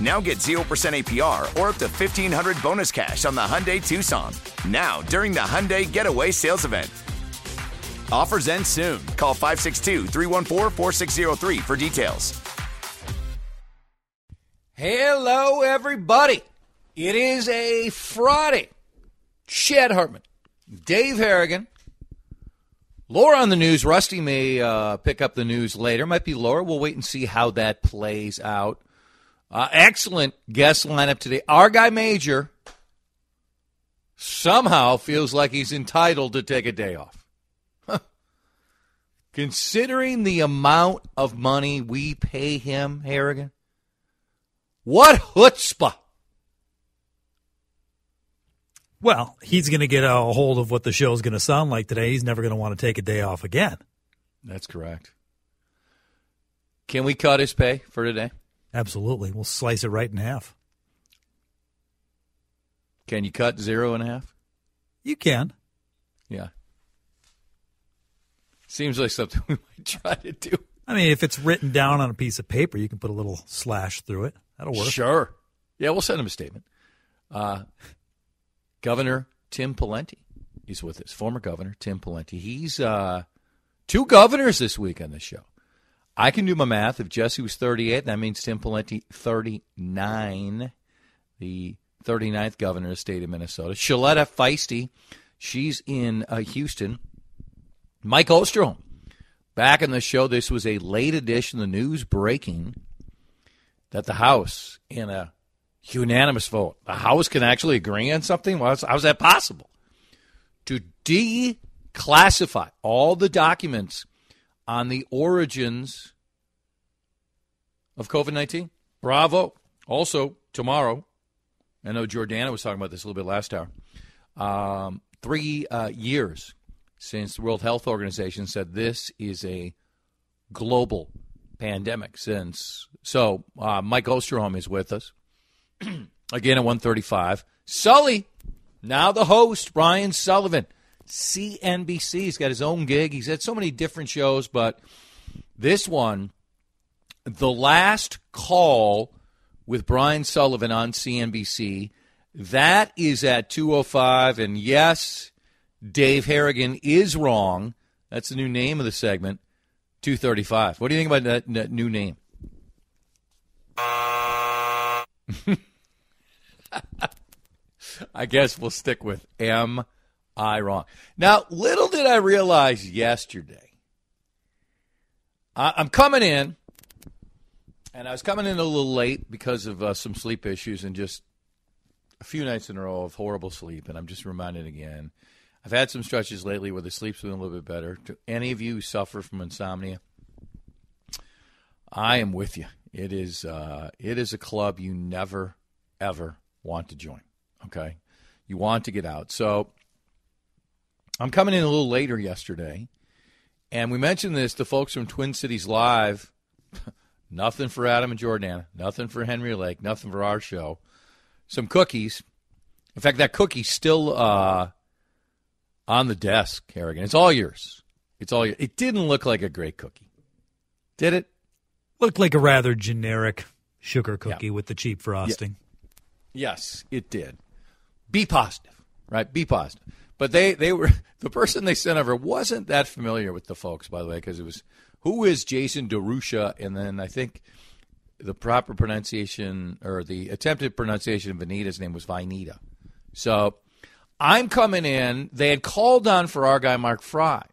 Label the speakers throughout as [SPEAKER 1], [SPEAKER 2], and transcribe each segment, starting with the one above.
[SPEAKER 1] Now get 0% APR or up to 1500 bonus cash on the Hyundai Tucson. Now, during the Hyundai Getaway Sales Event. Offers end soon. Call 562 314 4603 for details.
[SPEAKER 2] Hello, everybody. It is a Friday. Chad Hartman, Dave Harrigan, Laura on the news. Rusty may uh, pick up the news later. Might be Laura. We'll wait and see how that plays out. Uh, excellent guest lineup today. Our guy Major somehow feels like he's entitled to take a day off. Considering the amount of money we pay him, Harrigan, what chutzpah!
[SPEAKER 3] Well, he's going to get a hold of what the show's going to sound like today. He's never going to want to take a day off again.
[SPEAKER 2] That's correct. Can we cut his pay for today?
[SPEAKER 3] Absolutely. We'll slice it right in half.
[SPEAKER 2] Can you cut zero and a half?
[SPEAKER 3] You can.
[SPEAKER 2] Yeah. Seems like something we might try to do.
[SPEAKER 3] I mean, if it's written down on a piece of paper, you can put a little slash through it. That'll work.
[SPEAKER 2] Sure. Yeah, we'll send him a statement. Uh, Governor Tim Pawlenty is with us. Former Governor Tim Pawlenty. He's uh, two governors this week on the show. I can do my math. If Jesse was 38, that means Tim Pawlenty 39, the 39th governor of the state of Minnesota. Shaletta Feisty, she's in uh, Houston. Mike Osterholm, back in the show. This was a late edition. The news breaking that the House, in a unanimous vote, the House can actually agree on something. Well, how's that possible? To declassify all the documents on the origins of COVID 19. Bravo. Also, tomorrow, I know Jordana was talking about this a little bit last hour. Um, three uh, years since the World Health Organization said this is a global pandemic. Since so, uh, Mike Osterholm is with us again at one thirty-five. Sully, now the host, Brian Sullivan, CNBC. He's got his own gig. He's had so many different shows, but this one, the last call with Brian Sullivan on CNBC. That is at 205. And yes, Dave Harrigan is wrong. That's the new name of the segment, 235. What do you think about that, that new name? I guess we'll stick with Am I Wrong? Now, little did I realize yesterday, I- I'm coming in and I was coming in a little late because of uh, some sleep issues and just a few nights in a row of horrible sleep. And I'm just reminded again. I've had some stretches lately where the sleep's been a little bit better. Do any of you who suffer from insomnia? I am with you. It is uh, it is a club you never ever want to join. Okay, you want to get out. So I'm coming in a little later yesterday, and we mentioned this to folks from Twin Cities Live. Nothing for Adam and Jordana. Nothing for Henry Lake. Nothing for our show. Some cookies. In fact, that cookie's still uh, on the desk, Harrigan. It's all yours. It's all It didn't look like a great cookie, did it?
[SPEAKER 3] Looked like a rather generic sugar cookie with the cheap frosting.
[SPEAKER 2] Yes, it did. Be positive, right? Be positive. But they, they were the person they sent over wasn't that familiar with the folks, by the way, because it was who is Jason DeRusha, and then I think the proper pronunciation or the attempted pronunciation of Vanita's name was Vinita. So I'm coming in. They had called on for our guy Mark Fry.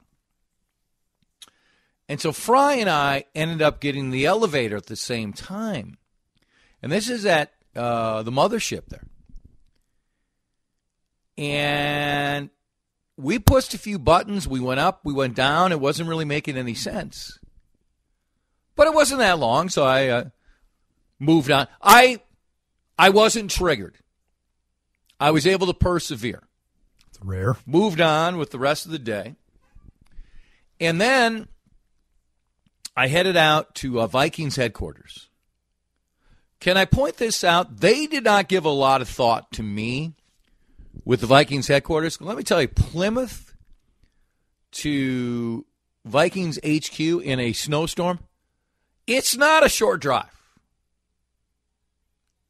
[SPEAKER 2] And so Fry and I ended up getting the elevator at the same time. And this is at uh, the mothership there. And we pushed a few buttons. We went up, we went down. It wasn't really making any sense. But it wasn't that long, so I uh, moved on. I I wasn't triggered. I was able to persevere.
[SPEAKER 3] It's rare.
[SPEAKER 2] Moved on with the rest of the day. And then I headed out to uh, Vikings headquarters. Can I point this out? They did not give a lot of thought to me with the Vikings headquarters. Let me tell you, Plymouth to Vikings HQ in a snowstorm, it's not a short drive.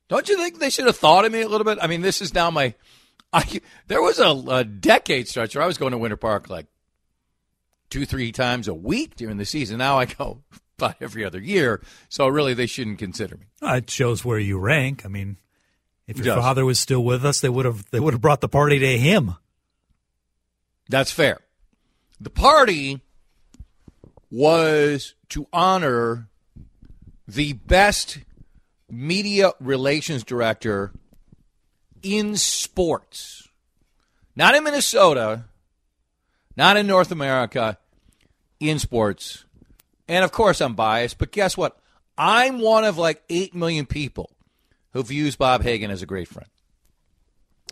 [SPEAKER 2] Don't you think they should have thought of me a little bit? I mean, this is now my. I, there was a, a decade stretch where I was going to Winter Park like two, three times a week during the season. Now I go about every other year. So really, they shouldn't consider me.
[SPEAKER 3] It shows where you rank. I mean, if your father was still with us, they would have they would have brought the party to him.
[SPEAKER 2] That's fair. The party was to honor the best media relations director in sports. Not in Minnesota, not in North America, in sports. And of course, I'm biased, but guess what? I'm one of like 8 million people who views Bob Hagan as a great friend,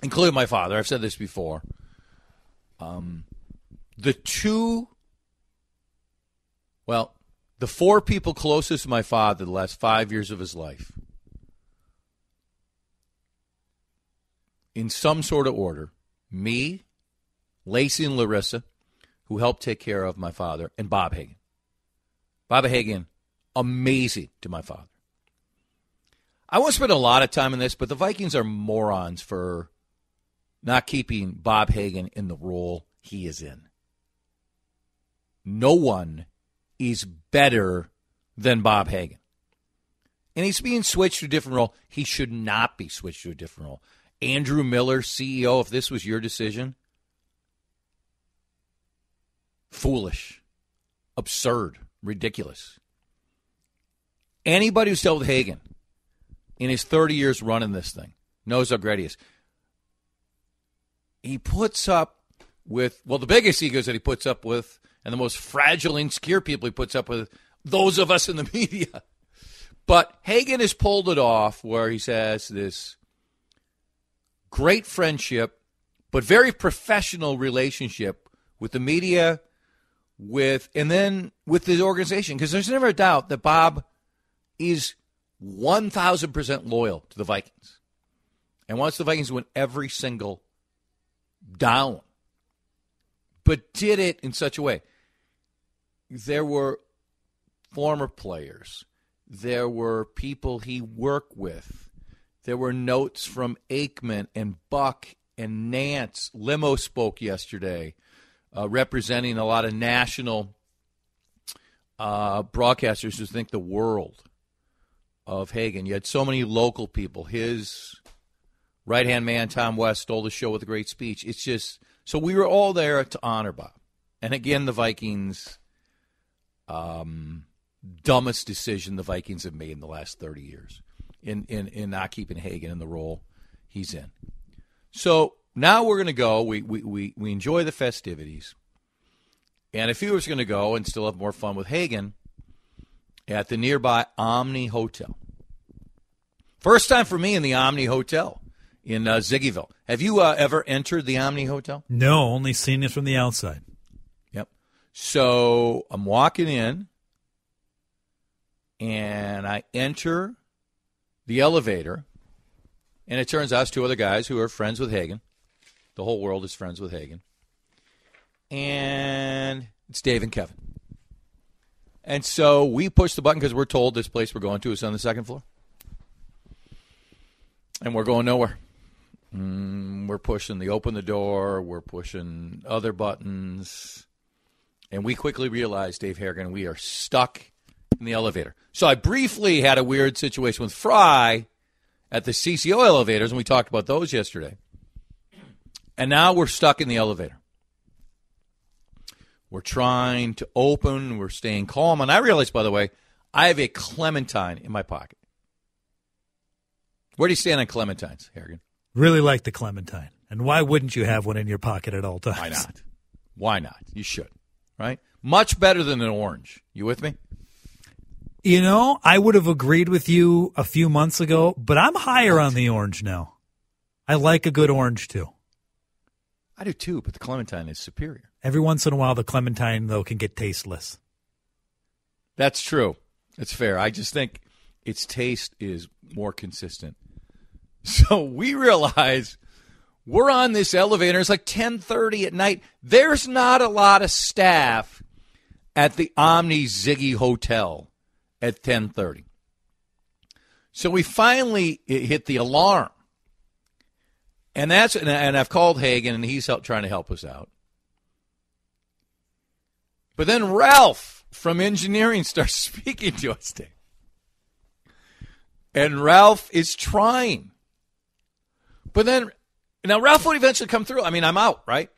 [SPEAKER 2] including my father. I've said this before. Um, the two, well, the four people closest to my father the last five years of his life, in some sort of order, me, Lacey and Larissa, who helped take care of my father, and Bob Hagan. Bob Hagan, amazing to my father. I won't spend a lot of time on this, but the Vikings are morons for not keeping Bob Hagan in the role he is in. No one is better than Bob Hagan. And he's being switched to a different role. He should not be switched to a different role. Andrew Miller, CEO, if this was your decision, foolish, absurd, ridiculous. Anybody who's dealt with Hagan in his 30 years running this thing knows how great he is. He puts up with, well, the biggest egos that he puts up with and the most fragile, insecure people he puts up with, those of us in the media. But Hagan has pulled it off where he says this great friendship, but very professional relationship with the media, with and then with the organization. Because there's never a doubt that Bob is 1,000% loyal to the Vikings and wants the Vikings to win every single down, but did it in such a way. There were former players, there were people he worked with, there were notes from Aikman and Buck and Nance. Limo spoke yesterday, uh, representing a lot of national uh, broadcasters who think the world of Hagan. You had so many local people. His right hand man, Tom West, stole the show with a great speech. It's just so we were all there to honor Bob. And again, the Vikings, um, dumbest decision the Vikings have made in the last 30 years in, in, in not keeping Hagan in the role he's in. So now we're going to go. We, we, we, we enjoy the festivities. And if he was going to go and still have more fun with Hagan at the nearby Omni Hotel. First time for me in the Omni Hotel in uh, Ziggyville. Have you uh, ever entered the Omni Hotel?
[SPEAKER 3] No, only seen it from the outside.
[SPEAKER 2] Yep. So I'm walking in, and I enter the elevator, and it turns out it's two other guys who are friends with Hagan. The whole world is friends with Hagan. And it's Dave and Kevin. And so we push the button because we're told this place we're going to is on the second floor. and we're going nowhere. Mm, we're pushing the open the door, we're pushing other buttons, and we quickly realized, Dave Harrigan, we are stuck in the elevator. So I briefly had a weird situation with Fry at the CCO elevators, and we talked about those yesterday. And now we're stuck in the elevator. We're trying to open, we're staying calm. And I realize, by the way, I have a clementine in my pocket. Where do you stand on clementines, Harrigan?
[SPEAKER 3] Really like the clementine. And why wouldn't you have one in your pocket at all times?
[SPEAKER 2] Why not? Why not? You should, right? Much better than an orange. You with me?
[SPEAKER 3] You know, I would have agreed with you a few months ago, but I'm higher on the orange now. I like a good orange too.
[SPEAKER 2] I do too, but the clementine is superior.
[SPEAKER 3] Every once in a while, the clementine, though, can get tasteless.
[SPEAKER 2] That's true. It's fair. I just think its taste is more consistent. So we realize we're on this elevator. It's like 10:30 at night. There's not a lot of staff at the Omni Ziggy Hotel at 10:30. So we finally hit the alarm. And that's and I've called Hagan and he's help, trying to help us out. But then Ralph from engineering starts speaking to us, Dave. And Ralph is trying but then, now Ralph would eventually come through. I mean, I'm out, right?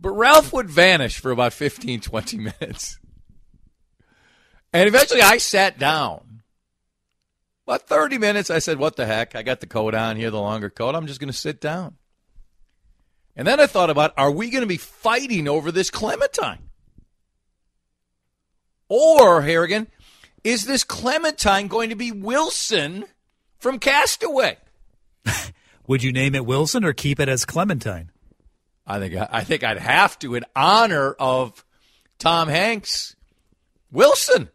[SPEAKER 2] But Ralph would vanish for about 15, 20 minutes. And eventually I sat down. About 30 minutes, I said, What the heck? I got the coat on here, the longer coat. I'm just going to sit down. And then I thought about are we going to be fighting over this Clementine? Or, Harrigan, is this Clementine going to be Wilson from Castaway?
[SPEAKER 3] Would you name it Wilson or keep it as Clementine?
[SPEAKER 2] I think I think I'd have to in honor of Tom Hanks, Wilson.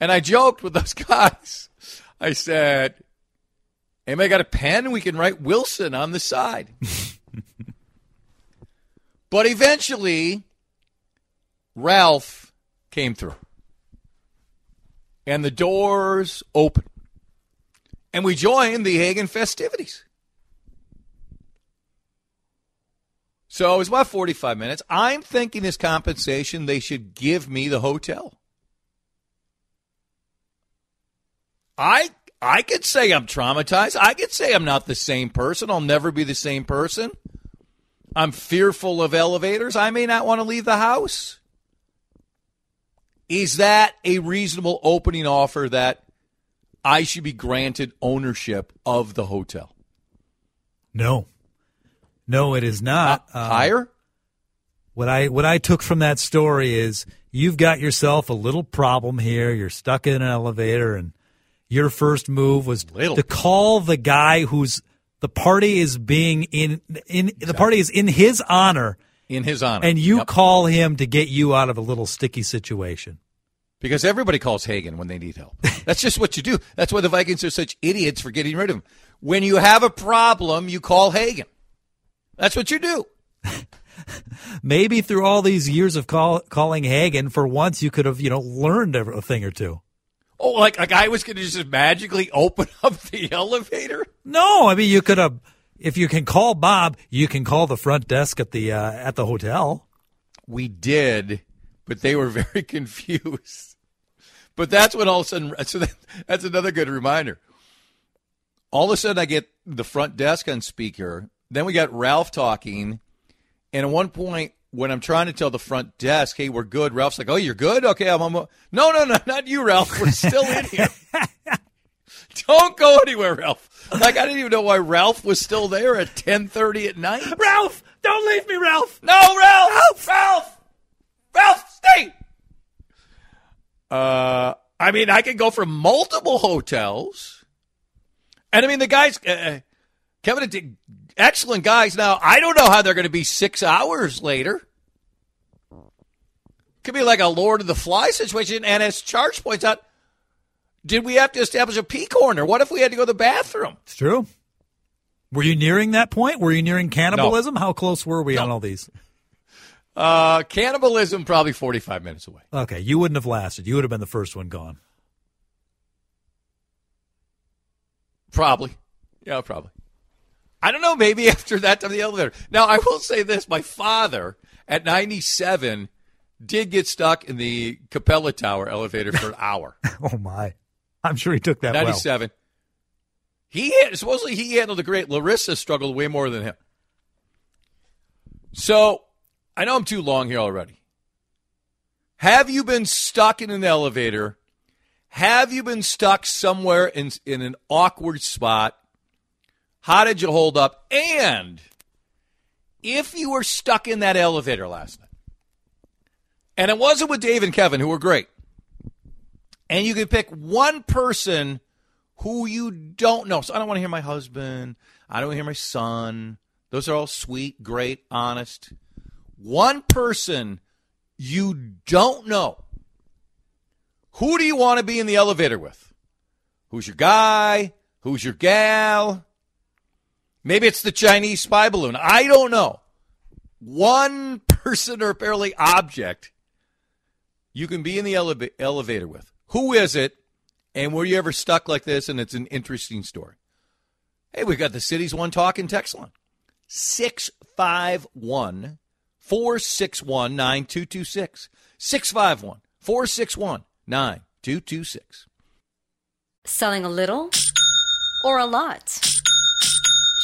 [SPEAKER 2] And I joked with those guys. I said, "Anybody got a pen? We can write Wilson on the side." but eventually, Ralph came through, and the doors opened, and we joined the Hagan festivities. So it was about 45 minutes. I'm thinking as compensation, they should give me the hotel. I I could say I'm traumatized. I could say I'm not the same person. I'll never be the same person. I'm fearful of elevators. I may not want to leave the house. Is that a reasonable opening offer that I should be granted ownership of the hotel?
[SPEAKER 3] No. No, it is not.
[SPEAKER 2] Uh, higher?
[SPEAKER 3] What I what I took from that story is you've got yourself a little problem here. You're stuck in an elevator, and your first move was little. to call the guy who's the party is being in in exactly. the party is in his honor.
[SPEAKER 2] In his honor,
[SPEAKER 3] and you yep. call him to get you out of a little sticky situation.
[SPEAKER 2] Because everybody calls Hagan when they need help. That's just what you do. That's why the Vikings are such idiots for getting rid of him. When you have a problem, you call Hagan. That's what you do.
[SPEAKER 3] Maybe through all these years of call, calling Hagan, for once you could have, you know, learned a thing or two.
[SPEAKER 2] Oh, like a guy was going to just magically open up the elevator?
[SPEAKER 3] No, I mean you could have. If you can call Bob, you can call the front desk at the uh, at the hotel.
[SPEAKER 2] We did, but they were very confused. But that's when all of a sudden, so that, that's another good reminder. All of a sudden, I get the front desk on speaker, then we got Ralph talking, and at one point when I'm trying to tell the front desk, "Hey, we're good," Ralph's like, "Oh, you're good? Okay, I'm." I'm no, no, no, not you, Ralph. We're still in here. Don't go anywhere, Ralph. Like I didn't even know why Ralph was still there at 10:30 at night.
[SPEAKER 3] Ralph, don't leave me, Ralph.
[SPEAKER 2] No, Ralph. Ralph, Ralph, Ralph, stay. Uh, I mean, I could go for multiple hotels, and I mean the guys. Uh, uh Kevin excellent guys. Now, I don't know how they're going to be six hours later. Could be like a Lord of the Fly situation. And as Charge points out, did we have to establish a pee corner? What if we had to go to the bathroom?
[SPEAKER 3] It's true. Were you nearing that point? Were you nearing cannibalism? No. How close were we no. on all these?
[SPEAKER 2] Uh, cannibalism, probably 45 minutes away.
[SPEAKER 3] Okay, you wouldn't have lasted. You would have been the first one gone.
[SPEAKER 2] Probably. Yeah, probably. I don't know. Maybe after that time, the elevator. Now, I will say this: my father at 97 did get stuck in the Capella Tower elevator for an hour.
[SPEAKER 3] oh my! I'm sure he took that
[SPEAKER 2] 97. Well. He supposedly he handled a great. Larissa struggled way more than him. So I know I'm too long here already. Have you been stuck in an elevator? Have you been stuck somewhere in in an awkward spot? How did you hold up? And if you were stuck in that elevator last night, and it wasn't with Dave and Kevin, who were great, and you could pick one person who you don't know. So I don't want to hear my husband. I don't want to hear my son. Those are all sweet, great, honest. One person you don't know. Who do you want to be in the elevator with? Who's your guy? Who's your gal? Maybe it's the Chinese spy balloon. I don't know. One person or apparently object you can be in the eleva- elevator with. Who is it? And were you ever stuck like this? And it's an interesting story. Hey, we've got the city's one talking text line 651 461 9226. 651 461 9226.
[SPEAKER 4] Selling a little or a lot?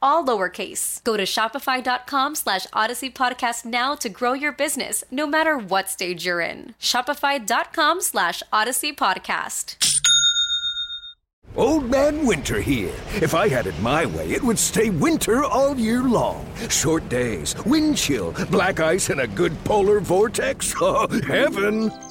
[SPEAKER 4] all lowercase. Go to shopify.com slash odyssey podcast now to grow your business, no matter what stage you're in. Shopify.com slash odyssey podcast.
[SPEAKER 5] Old Man Winter here. If I had it my way, it would stay winter all year long. Short days, wind chill, black ice, and a good polar vortex. Oh, heaven!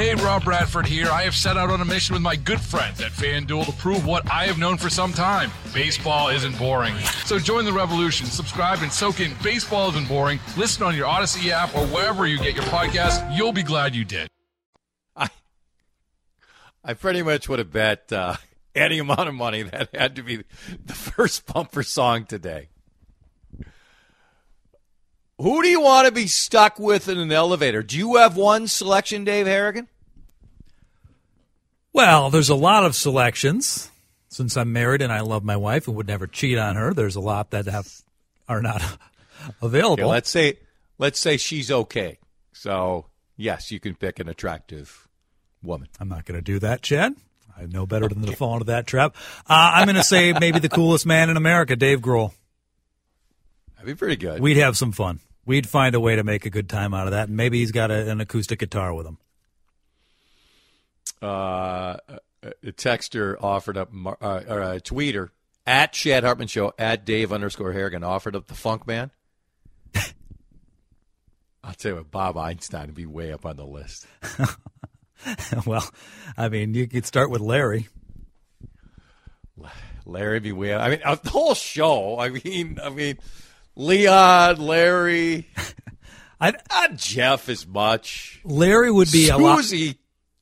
[SPEAKER 6] Hey, Rob Bradford here. I have set out on a mission with my good friends at FanDuel to prove what I have known for some time baseball isn't boring. So join the revolution. Subscribe and soak in Baseball Isn't Boring. Listen on your Odyssey app or wherever you get your podcast. You'll be glad you did.
[SPEAKER 2] I, I pretty much would have bet uh, any amount of money that had to be the first bumper song today. Who do you want to be stuck with in an elevator? Do you have one selection, Dave Harrigan?
[SPEAKER 3] Well, there's a lot of selections. Since I'm married and I love my wife and would never cheat on her, there's a lot that have are not available.
[SPEAKER 2] Okay, let's say let's say she's okay. So yes, you can pick an attractive woman.
[SPEAKER 3] I'm not going to do that, Chad. I know better than to fall into that trap. Uh, I'm going to say maybe the coolest man in America, Dave Grohl.
[SPEAKER 2] That'd be pretty good.
[SPEAKER 3] We'd have some fun we'd find a way to make a good time out of that. Maybe he's got a, an acoustic guitar with him.
[SPEAKER 2] Uh, a texter offered up, uh, or a tweeter at Chad Hartman Show, at Dave underscore Harrigan offered up the Funk Man. I'll tell you what, Bob Einstein would be way up on the list.
[SPEAKER 3] well, I mean, you could start with Larry.
[SPEAKER 2] Larry be way. Up. I mean, the whole show. I mean, I mean, Leon, Larry, I, not Jeff as much.
[SPEAKER 3] Larry would be
[SPEAKER 2] Susie,
[SPEAKER 3] a lot.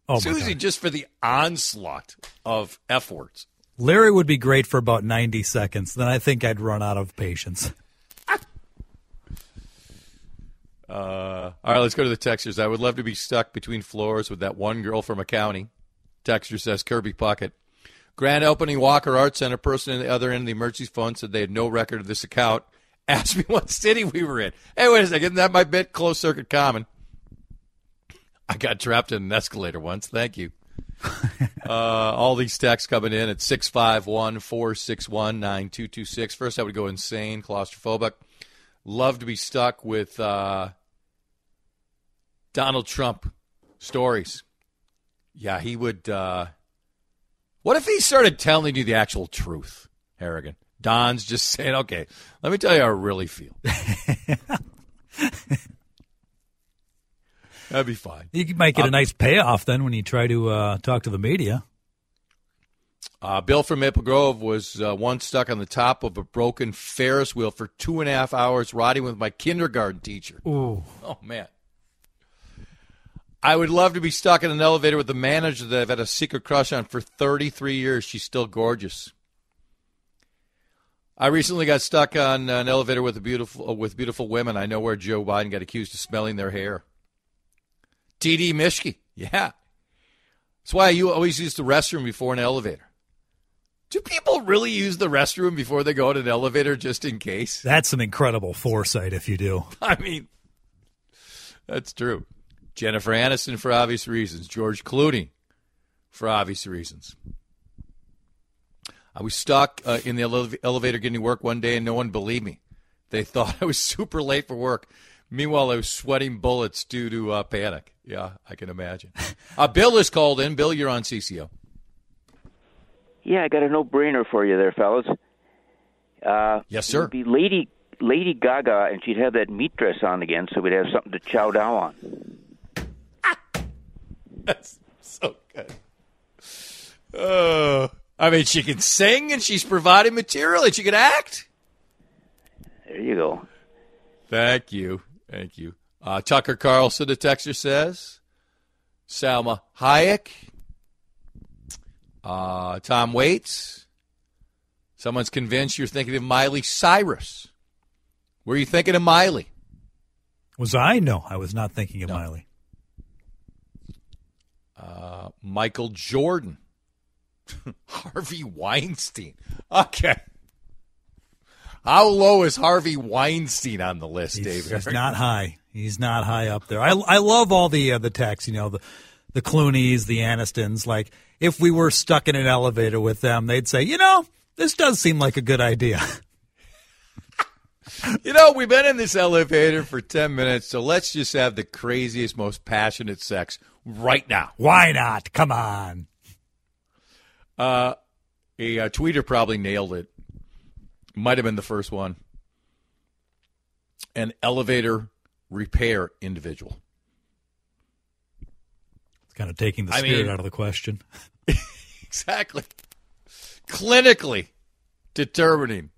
[SPEAKER 2] Oh Susie, just for the onslaught of f words.
[SPEAKER 3] Larry would be great for about ninety seconds. Then I think I'd run out of patience.
[SPEAKER 2] Uh, all right, let's go to the texters. I would love to be stuck between floors with that one girl from a county. Texter says Kirby Puckett. Grand opening Walker Art Center person in the other end of the emergency phone said they had no record of this account. Asked me what city we were in. Hey, wait a second. That might bit closed circuit common. I got trapped in an escalator once. Thank you. uh, all these texts coming in at 651 461 9226. First, I would go insane, claustrophobic. Love to be stuck with uh, Donald Trump stories. Yeah, he would. Uh, what if he started telling you the actual truth, Harrigan? Don's just saying, okay, let me tell you how I really feel. That'd be fine.
[SPEAKER 3] You might get a um, nice payoff then when you try to uh, talk to the media.
[SPEAKER 2] Uh, Bill from Maple Grove was uh, once stuck on the top of a broken Ferris wheel for two and a half hours riding with my kindergarten teacher.
[SPEAKER 3] Ooh.
[SPEAKER 2] Oh, man. I would love to be stuck in an elevator with the manager that I've had a secret crush on for 33 years. She's still gorgeous. I recently got stuck on an elevator with a beautiful uh, with beautiful women. I know where Joe Biden got accused of smelling their hair. TD Mishki, yeah. That's why you always use the restroom before an elevator. Do people really use the restroom before they go to an elevator just in case?
[SPEAKER 3] That's some incredible foresight if you do.
[SPEAKER 2] I mean, that's true. Jennifer Aniston for obvious reasons. George Clooney for obvious reasons. I was stuck uh, in the ele- elevator getting to work one day and no one believed me. They thought I was super late for work. Meanwhile, I was sweating bullets due to uh, panic. Yeah, I can imagine. Uh, Bill is called in. Bill, you're on CCO.
[SPEAKER 7] Yeah, I got a no-brainer for you there, fellas. Uh,
[SPEAKER 2] yes, sir. It
[SPEAKER 7] would be Lady Lady Gaga, and she'd have that meat dress on again, so we'd have something to chow down on.
[SPEAKER 2] That's so good. Oh, I mean, she can sing, and she's providing material, and she can act.
[SPEAKER 7] There you go.
[SPEAKER 2] Thank you, thank you. Uh, Tucker Carlson, the texter says. Salma Hayek. Uh, Tom Waits. Someone's convinced you're thinking of Miley Cyrus. Were you thinking of Miley?
[SPEAKER 3] Was I? No, I was not thinking of no. Miley.
[SPEAKER 2] Uh, Michael Jordan. Harvey Weinstein. Okay. How low is Harvey Weinstein on the list,
[SPEAKER 3] he's,
[SPEAKER 2] David?
[SPEAKER 3] He's not high. He's not high up there. I, I love all the uh, the texts. You know the the Clooney's, the Anistons. Like if we were stuck in an elevator with them, they'd say, you know, this does seem like a good idea.
[SPEAKER 2] you know, we've been in this elevator for 10 minutes, so let's just have the craziest, most passionate sex right now.
[SPEAKER 3] Why not? Come on.
[SPEAKER 2] Uh, a, a tweeter probably nailed it. Might have been the first one. An elevator repair individual.
[SPEAKER 3] It's kind of taking the spirit I mean, out of the question.
[SPEAKER 2] exactly. Clinically determining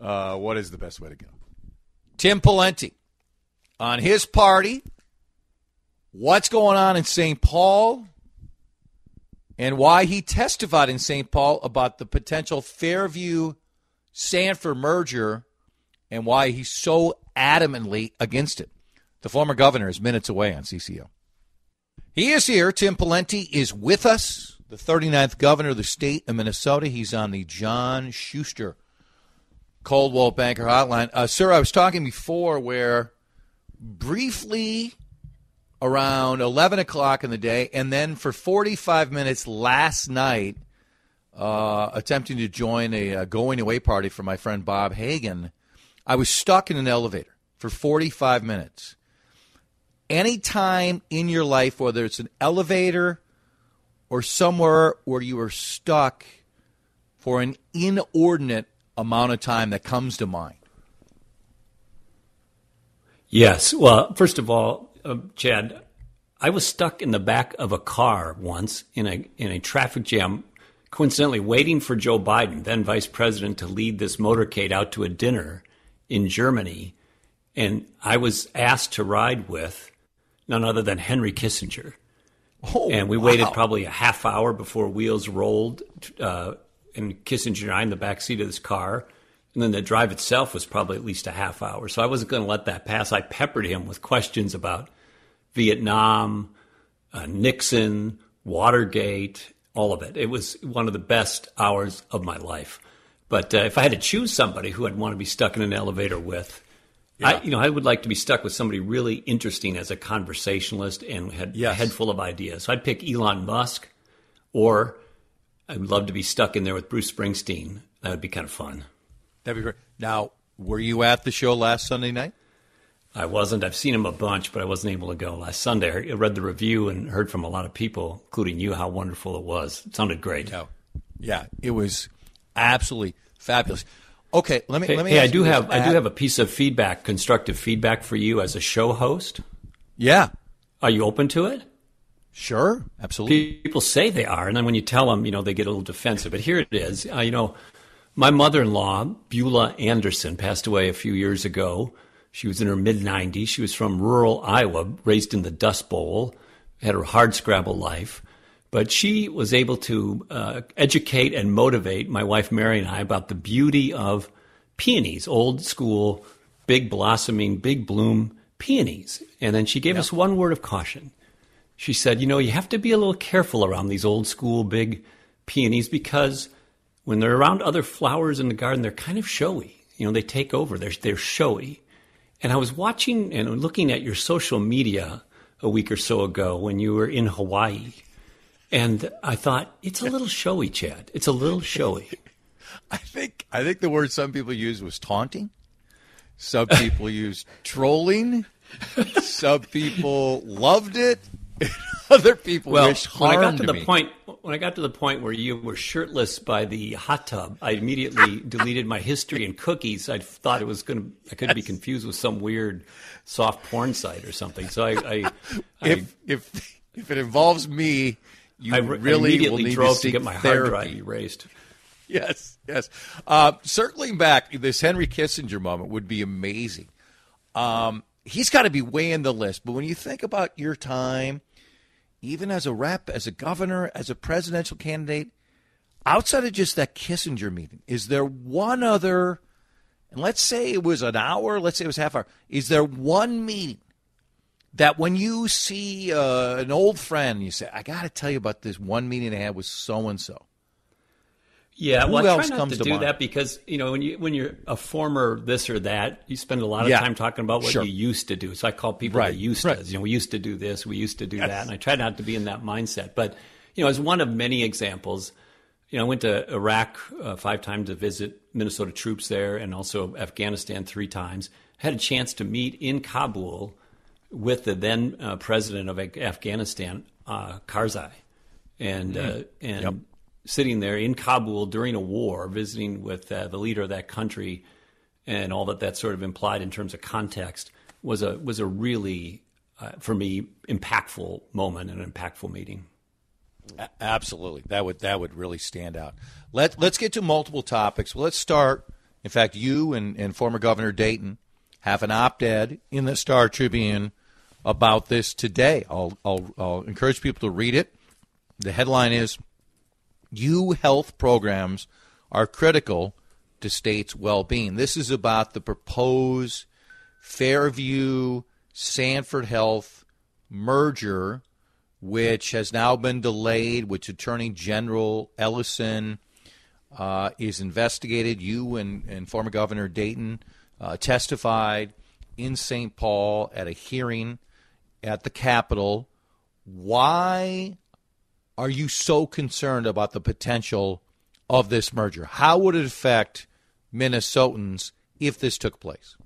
[SPEAKER 2] uh, what is the best way to go. Tim Pawlenty on his party. What's going on in St. Paul? And why he testified in St. Paul about the potential Fairview Sanford merger and why he's so adamantly against it. The former governor is minutes away on CCO. He is here. Tim Pawlenty is with us, the 39th governor of the state of Minnesota. He's on the John Schuster Coldwell Banker Hotline. Uh, sir, I was talking before where briefly around 11 o'clock in the day, and then for 45 minutes last night, uh, attempting to join a, a going away party for my friend Bob Hagan, I was stuck in an elevator for 45 minutes. Any time in your life, whether it's an elevator or somewhere where you are stuck for an inordinate amount of time that comes to mind?
[SPEAKER 8] Yes. Well, first of all, uh, Chad, I was stuck in the back of a car once in a in a traffic jam, coincidentally waiting for Joe Biden, then vice president, to lead this motorcade out to a dinner in Germany, and I was asked to ride with none other than Henry Kissinger.
[SPEAKER 2] Oh,
[SPEAKER 8] and we
[SPEAKER 2] wow.
[SPEAKER 8] waited probably a half hour before wheels rolled, uh, and Kissinger and I in the back seat of this car. And then the drive itself was probably at least a half hour. So I wasn't going to let that pass. I peppered him with questions about Vietnam, uh, Nixon, Watergate, all of it. It was one of the best hours of my life. But uh, if I had to choose somebody who I'd want to be stuck in an elevator with, I, you know, I would like to be stuck with somebody really interesting as a conversationalist and had
[SPEAKER 2] Yes.
[SPEAKER 8] a head full of ideas. So I'd pick Elon Musk, or I would love to be stuck in there with Bruce Springsteen. That would be kind of fun.
[SPEAKER 2] That'd be great. Now, were you at the show last Sunday night?
[SPEAKER 8] I wasn't. I've seen him a bunch, but I wasn't able to go last Sunday. I read the review and heard from a lot of people, including you, how wonderful it was. It sounded great.
[SPEAKER 2] No. Yeah, it was absolutely fabulous. Okay, let me
[SPEAKER 8] Hey,
[SPEAKER 2] let me.
[SPEAKER 8] hey, I do have I do have a piece of feedback, constructive feedback for you as a show host.
[SPEAKER 2] Yeah,
[SPEAKER 8] Are you open to it?
[SPEAKER 2] sure, absolutely.
[SPEAKER 8] People say they are, and then when you tell them, you know, they get a little defensive. But here it is. Uh, you know, my mother-in-law, Beulah Anderson, passed away a few years ago. She was in her mid 90s. She was from rural Iowa, raised in the Dust Bowl, had a hard scrabble life. But she was able to uh, educate and motivate my wife Mary and I about the beauty of peonies, old school, big blossoming, big bloom peonies. And then she gave us one word of caution. She said, You know, you have to be a little careful around these old school big peonies because when they're around other flowers in the garden, they're kind of showy. You know, they take over, they're, they're showy. And I was watching and looking at your social media a week or so ago when you were in Hawaii. And I thought, it's a little showy, Chad. It's a little showy.
[SPEAKER 2] I think I think the word some people used was taunting. Some people used trolling. Some people loved it. Other people
[SPEAKER 8] Well,
[SPEAKER 2] wished
[SPEAKER 8] when I got to the
[SPEAKER 2] me.
[SPEAKER 8] point when I got to the point where you were shirtless by the hot tub, I immediately deleted my history and cookies. I thought it was going to I could be confused with some weird soft porn site or something. So I, I, I
[SPEAKER 2] if if if it involves me, you
[SPEAKER 8] I re-
[SPEAKER 2] really
[SPEAKER 8] immediately
[SPEAKER 2] will need
[SPEAKER 8] drove
[SPEAKER 2] to,
[SPEAKER 8] to, get my
[SPEAKER 2] therapy.
[SPEAKER 8] hard drive erased.
[SPEAKER 2] Yes, yes. Uh, circling back, this Henry Kissinger moment would be amazing. Um, he's got to be way in the list. But when you think about your time, even as a rep, as a governor, as a presidential candidate, outside of just that Kissinger meeting, is there one other? And let's say it was an hour. Let's say it was half hour. Is there one meeting that when you see uh, an old friend, you say, "I got to tell you about this one meeting I had with so and so."
[SPEAKER 8] Yeah,
[SPEAKER 2] Who
[SPEAKER 8] well, I try not
[SPEAKER 2] comes
[SPEAKER 8] to,
[SPEAKER 2] to
[SPEAKER 8] do
[SPEAKER 2] mind?
[SPEAKER 8] that because you know when you when you're a former this or that, you spend a lot of
[SPEAKER 2] Yeah.
[SPEAKER 8] time talking about what
[SPEAKER 2] Sure.
[SPEAKER 8] you used to do. So I call people
[SPEAKER 2] Right,
[SPEAKER 8] the used
[SPEAKER 2] right.
[SPEAKER 8] You know, we used to do this, we used to do
[SPEAKER 2] Yes.
[SPEAKER 8] that, and I try not to be in that mindset. But you know, as one of many examples, you know, I went to Iraq uh, five times to visit Minnesota troops there, and also Afghanistan three times. Had a chance to meet in Kabul with the then uh, president of Afghanistan, uh, Karzai, and uh, and
[SPEAKER 2] Yep.
[SPEAKER 8] Sitting there in Kabul during a war, visiting with uh, the leader of that country, and all that that sort of implied in terms of context was a was a really uh, for me impactful moment and an impactful meeting.
[SPEAKER 2] Absolutely, that would that would really stand out. Let Let's get to multiple topics. Well, let's start. In fact, you and, and former Governor Dayton have an op-ed in the Star Tribune about this today. I'll I'll, I'll encourage people to read it. The headline is "U Health Programs Are Critical to States' Well-Being." This is about the proposed Fairview Sanford Health merger which has now been delayed, which Attorney General Ellison uh, is investigated. You and, and former Governor Dayton uh, testified in St. Paul at a hearing at the Capitol. Why are you so concerned about the potential of this merger? How would it affect Minnesotans if this took place?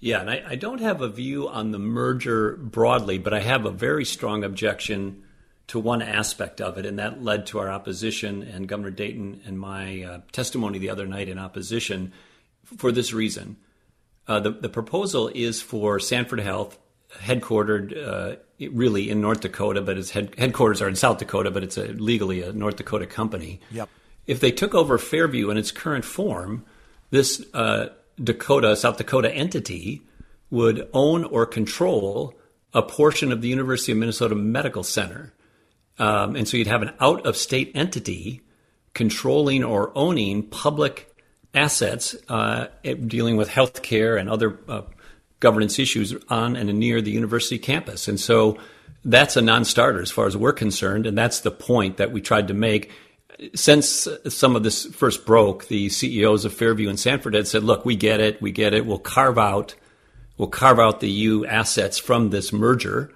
[SPEAKER 8] Yeah, and I, I don't have a view on the merger broadly, but I have a very strong objection to one aspect of it, and that led to our opposition and Governor Dayton and my uh, testimony the other night in opposition for this reason. Uh, the, the proposal is for Sanford Health, headquartered uh, really in North Dakota, but its head, headquarters are in South Dakota, but it's a, legally a North Dakota company.
[SPEAKER 3] Yep.
[SPEAKER 8] If they took over Fairview in its current form, this uh, Dakota, South Dakota entity would own or control a portion of the University of Minnesota Medical Center. Um, and so you'd have an out of state entity controlling or owning public assets uh, dealing with healthcare and other uh, governance issues on and near the university campus. And so that's a non starter as far as we're concerned. And that's the point that we tried to make. Since some of this first broke, the CEOs of Fairview and Sanford had said, look, we get it, we get it. We'll carve out, we'll carve out the U assets from this merger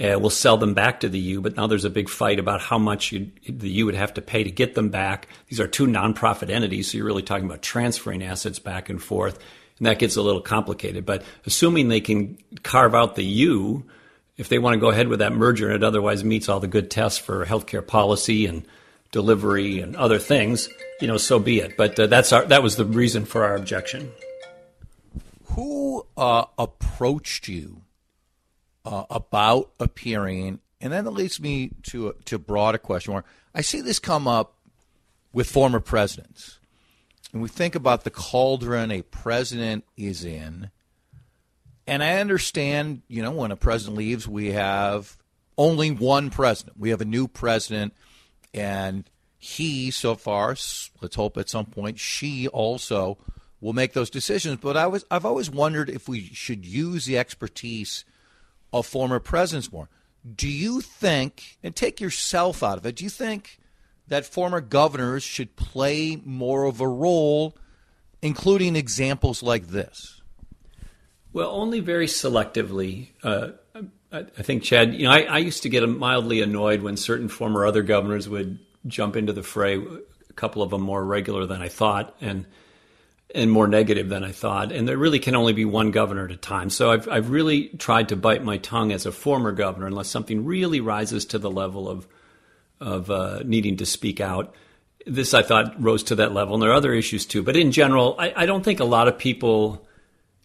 [SPEAKER 8] uh, we'll sell them back to the U, but now there's a big fight about how much the U would have to pay to get them back. These are two nonprofit entities, so you're really talking about transferring assets back and forth, and that gets a little complicated. But assuming they can carve out the U, if they want to go ahead with that merger and it otherwise meets all the good tests for healthcare policy and delivery and other things, you know, so be it. But uh, that's our, that was the reason for our objection.
[SPEAKER 2] Who uh, approached you uh, about appearing, and then it leads me to a, to broader question. Where I see this come up with former presidents, and we think about the cauldron a president is in. And I understand, you know, when a president leaves, we have only one president. We have a new president, and he, so far, let's hope at some point, she also will make those decisions. But I was, I've always wondered if we should use the expertise of former presidents more. Do you think, and take yourself out of it, do you think that former governors should play more of a role, including examples like this?
[SPEAKER 8] Well, only very selectively. Uh, I, I, think, Chad, you know, I, I, used to get mildly annoyed when certain former other governors would jump into the fray, a couple of them more regular than I thought. And and more negative than I thought. And there really can only be one governor at a time. So I've, I've really tried to bite my tongue as a former governor unless something really rises to the level of, of uh, needing to speak out. This, I thought, rose to that level. And there are other issues too. But in general, I, I don't think a lot of people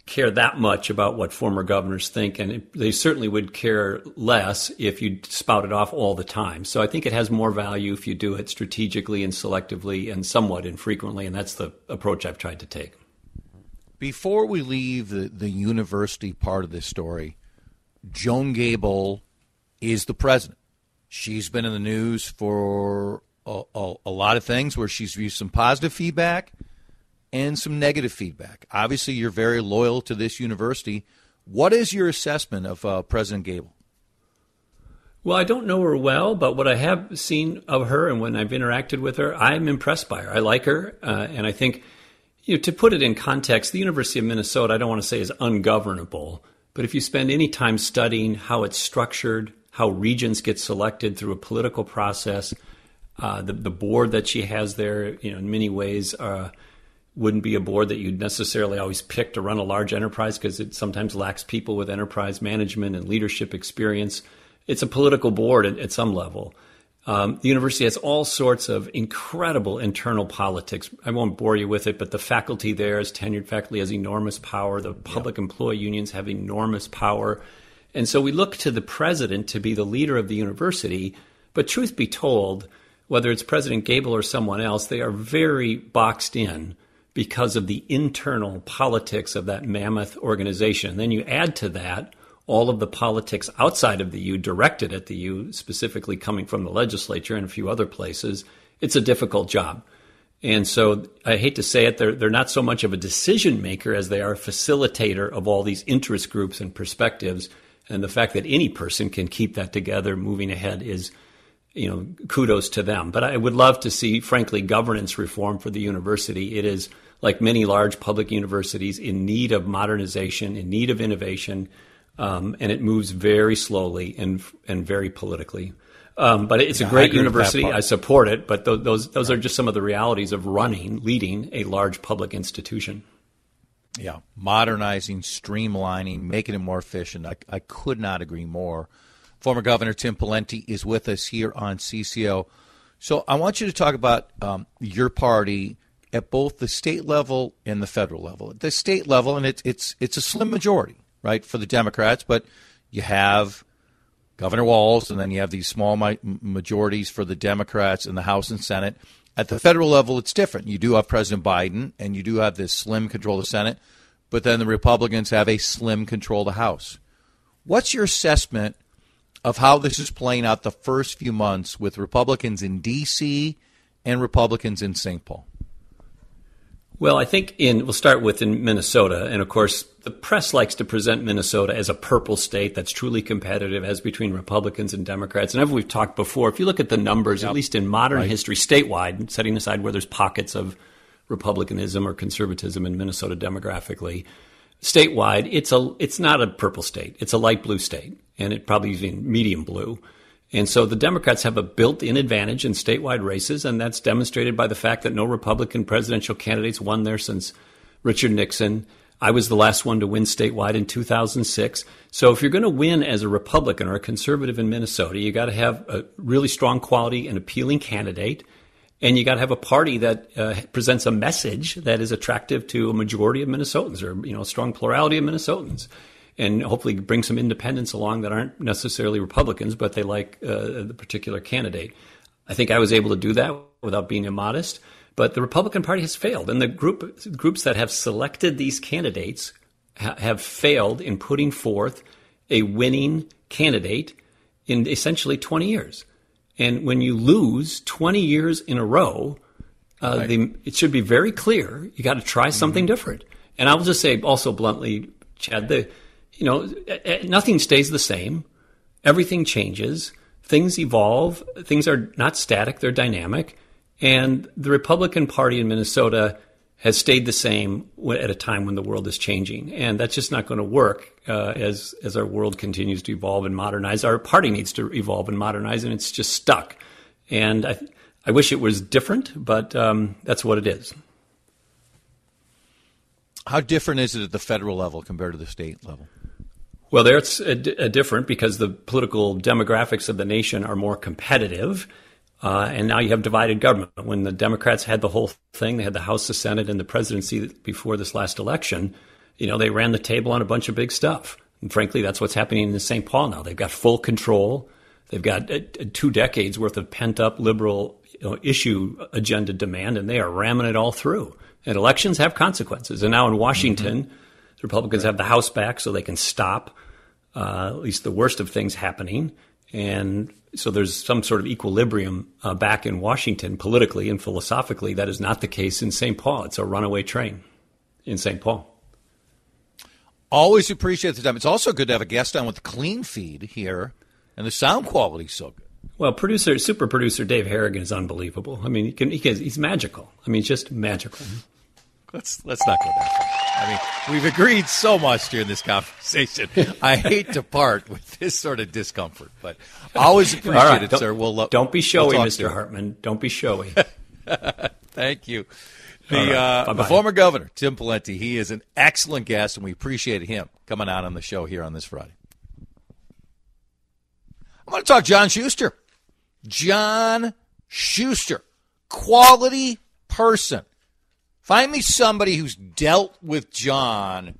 [SPEAKER 8] care that much about what former governors think, and they certainly would care less if you spout it off all the time. So I think it has more value if you do it strategically and selectively and somewhat infrequently, and that's the approach I've tried to take.
[SPEAKER 2] Before we leave the, the university part of this story, Joan Gabel is the president. She's been in the news for a, a, a lot of things where she's used some positive feedback and some negative feedback. Obviously, you're very loyal to this university. What is your assessment of uh, President Gabel?
[SPEAKER 8] Well, I don't know her well, but what I have seen of her and when I've interacted with her, I'm impressed by her. I like her, uh, and I think, you know, to put it in context, the University of Minnesota, I don't want to say is ungovernable, but if you spend any time studying how it's structured, how regents get selected through a political process, uh, the, the board that she has there, you know, in many ways, uh, wouldn't be a board that you'd necessarily always pick to run a large enterprise because it sometimes lacks people with enterprise management and leadership experience. It's a political board at, at some level. Um, the university has all sorts of incredible internal politics. I won't bore you with it, but the faculty there, as tenured faculty, has enormous power. The public employee unions have enormous power. And so we look to the president to be the leader of the university. But truth be told, whether it's President Gabel or someone else, they are very boxed in because of the internal politics of that mammoth organization. Then you add to that all of the politics outside of the U directed at the U, specifically coming from the legislature and a few other places. It's a difficult job. And so I hate to say it, they're, they're not so much of a decision maker as they are a facilitator of all these interest groups and perspectives. And the fact that any person can keep that together moving ahead is, you know, kudos to them. But I would love to see, frankly, governance reform for the university. It is like many large public universities, in need of modernization, in need of innovation, um, and it moves very slowly and and very politically. Um, but it's yeah, a great university. I support it. But th- those those yeah. are just some of the realities of running, leading a large public institution.
[SPEAKER 2] Yeah, modernizing, streamlining, making it more efficient. I, I could not agree more. Former Governor Tim Pawlenty is with us here on CCO. So I want you to talk about um, your party at both the state level and the federal level. At the state level, and it's it's it's a slim majority, right, for the Democrats, but you have Governor Walz, and then you have these small majorities for the Democrats in the House and Senate. At the federal level, it's different. You do have President Biden, and you do have this slim control of the Senate, but then the Republicans have a slim control of the House. What's your assessment of how this is playing out the first few months with Republicans in D.C. and Republicans in St. Paul?
[SPEAKER 8] Well, I think in we'll start with in Minnesota, and of course the press likes to present Minnesota as a purple state that's truly competitive, as between Republicans and Democrats. And as we've talked before, if you look at the numbers, yep. at least in modern right. history, statewide, setting aside where there's pockets of Republicanism or conservatism in Minnesota demographically, statewide, it's a it's not a purple state; it's a light blue state, and it probably even medium blue. And so the Democrats have a built in advantage in statewide races, and that's demonstrated by the fact that no Republican presidential candidates won there since Richard Nixon. I was the last one to win statewide in 2006. So if you're going to win as a Republican or a conservative in Minnesota, you got to have a really strong quality and appealing candidate. And you got to have a party that uh, presents a message that is attractive to a majority of Minnesotans or, you know, a strong plurality of Minnesotans and hopefully bring some independents along that aren't necessarily Republicans, but they like uh, the particular candidate. I think I was able to do that without being immodest. But the Republican Party has failed, and the group groups that have selected these candidates ha- have failed in putting forth a winning candidate in essentially 20 years. And when you lose 20 years in a row, uh, right. the, it should be very clear you got to try something mm-hmm. different. And I will just say also bluntly, Chad, the you know, nothing stays the same. Everything changes. Things evolve. Things are not static, they're dynamic. And the Republican Party in Minnesota has stayed the same at a time when the world is changing. And that's just not going to work uh, as, as our world continues to evolve and modernize. Our party needs to evolve and modernize, and it's just stuck. And I, I wish it was different, but um, that's what it is.
[SPEAKER 2] How different is it at the federal level compared to the state level?
[SPEAKER 8] Well, there it's a, a different because the political demographics of the nation are more competitive. Uh, and now you have divided government. When the Democrats had the whole thing, they had the House, the Senate, and the presidency before this last election. You know, they ran the table on a bunch of big stuff. And frankly, that's what's happening in St. Paul now. They've got full control. They've got uh, two decades worth of pent up liberal you know, issue agenda demand, and they are ramming it all through. And elections have consequences. And now in Washington, mm-hmm. The Republicans right. have the House back so they can stop uh, at least the worst of things happening. And so there's some sort of equilibrium uh, back in Washington politically and philosophically. That is not the case in St. Paul. It's a runaway train in St. Paul.
[SPEAKER 2] Always appreciate the time. It's also good to have a guest on with the clean feed here, and the sound quality is so good.
[SPEAKER 8] Well, producer, super producer Dave Harrigan is unbelievable. I mean, he can, he can, he's magical. I mean, just magical.
[SPEAKER 2] Let's let's not go that far. I mean, we've agreed so much during this conversation. I hate to part with this sort of discomfort, but always appreciate right, it, sir. We'll
[SPEAKER 8] uh, don't be showy, we'll Mr. Hartman. Don't be showy.
[SPEAKER 2] Thank you. The, right, uh, the former governor, Tim Pawlenty, he is an excellent guest, and we appreciate him coming out on the show here on this Friday. I'm going to talk John Schuster. John Schuster, quality person. Find me somebody who's dealt with John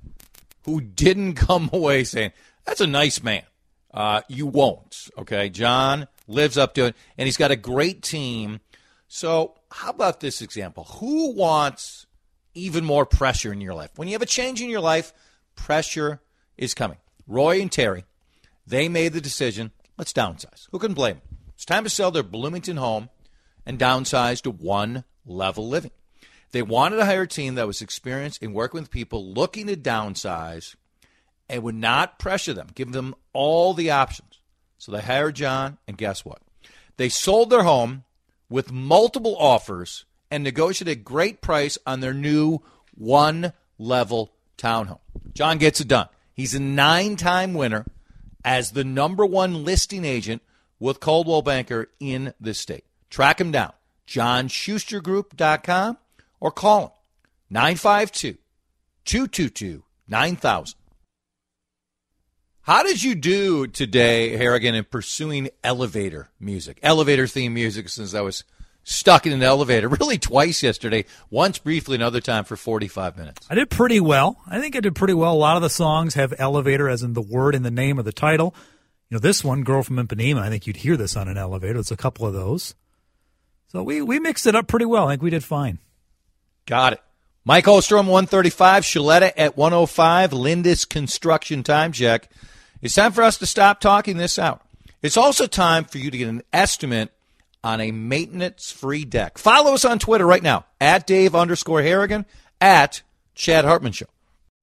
[SPEAKER 2] who didn't come away saying, that's a nice man. Uh, you won't. Okay. John lives up to it, and he's got a great team. So, how about this example? Who wants even more pressure in your life? When you have a change in your life, pressure is coming. Roy and Terry, they made the decision let's downsize. Who can blame them? It's time to sell their Bloomington home and downsize to one level living. They wanted to hire a team that was experienced in working with people looking to downsize and would not pressure them, give them all the options. So they hired John, and guess what? They sold their home with multiple offers and negotiated a great price on their new one level townhome. John gets it done. He's a nine time winner as the number one listing agent with Coldwell Banker in the state. Track him down. JohnSchusterGroup.com or call him 952 222 9000. How did you do today, Harrigan, in pursuing elevator music, elevator theme music, since I was stuck in an elevator really twice yesterday, once briefly, another time for 45 minutes?
[SPEAKER 3] I did pretty well. I think I did pretty well. A lot of the songs have elevator as in the word in the name of the title. You know, this one, Girl from Ipanema, I think you'd hear this on an elevator. It's a couple of those. So we, we mixed it up pretty well. I think we did fine.
[SPEAKER 2] Got it. Mike Ostrom, 135, Shaletta at 105, Lindus Construction Time Check. It's time for us to stop talking this out. It's also time for you to get an estimate on a maintenance free deck. Follow us on Twitter right now at Dave underscore Harrigan, at Chad Hartman Show.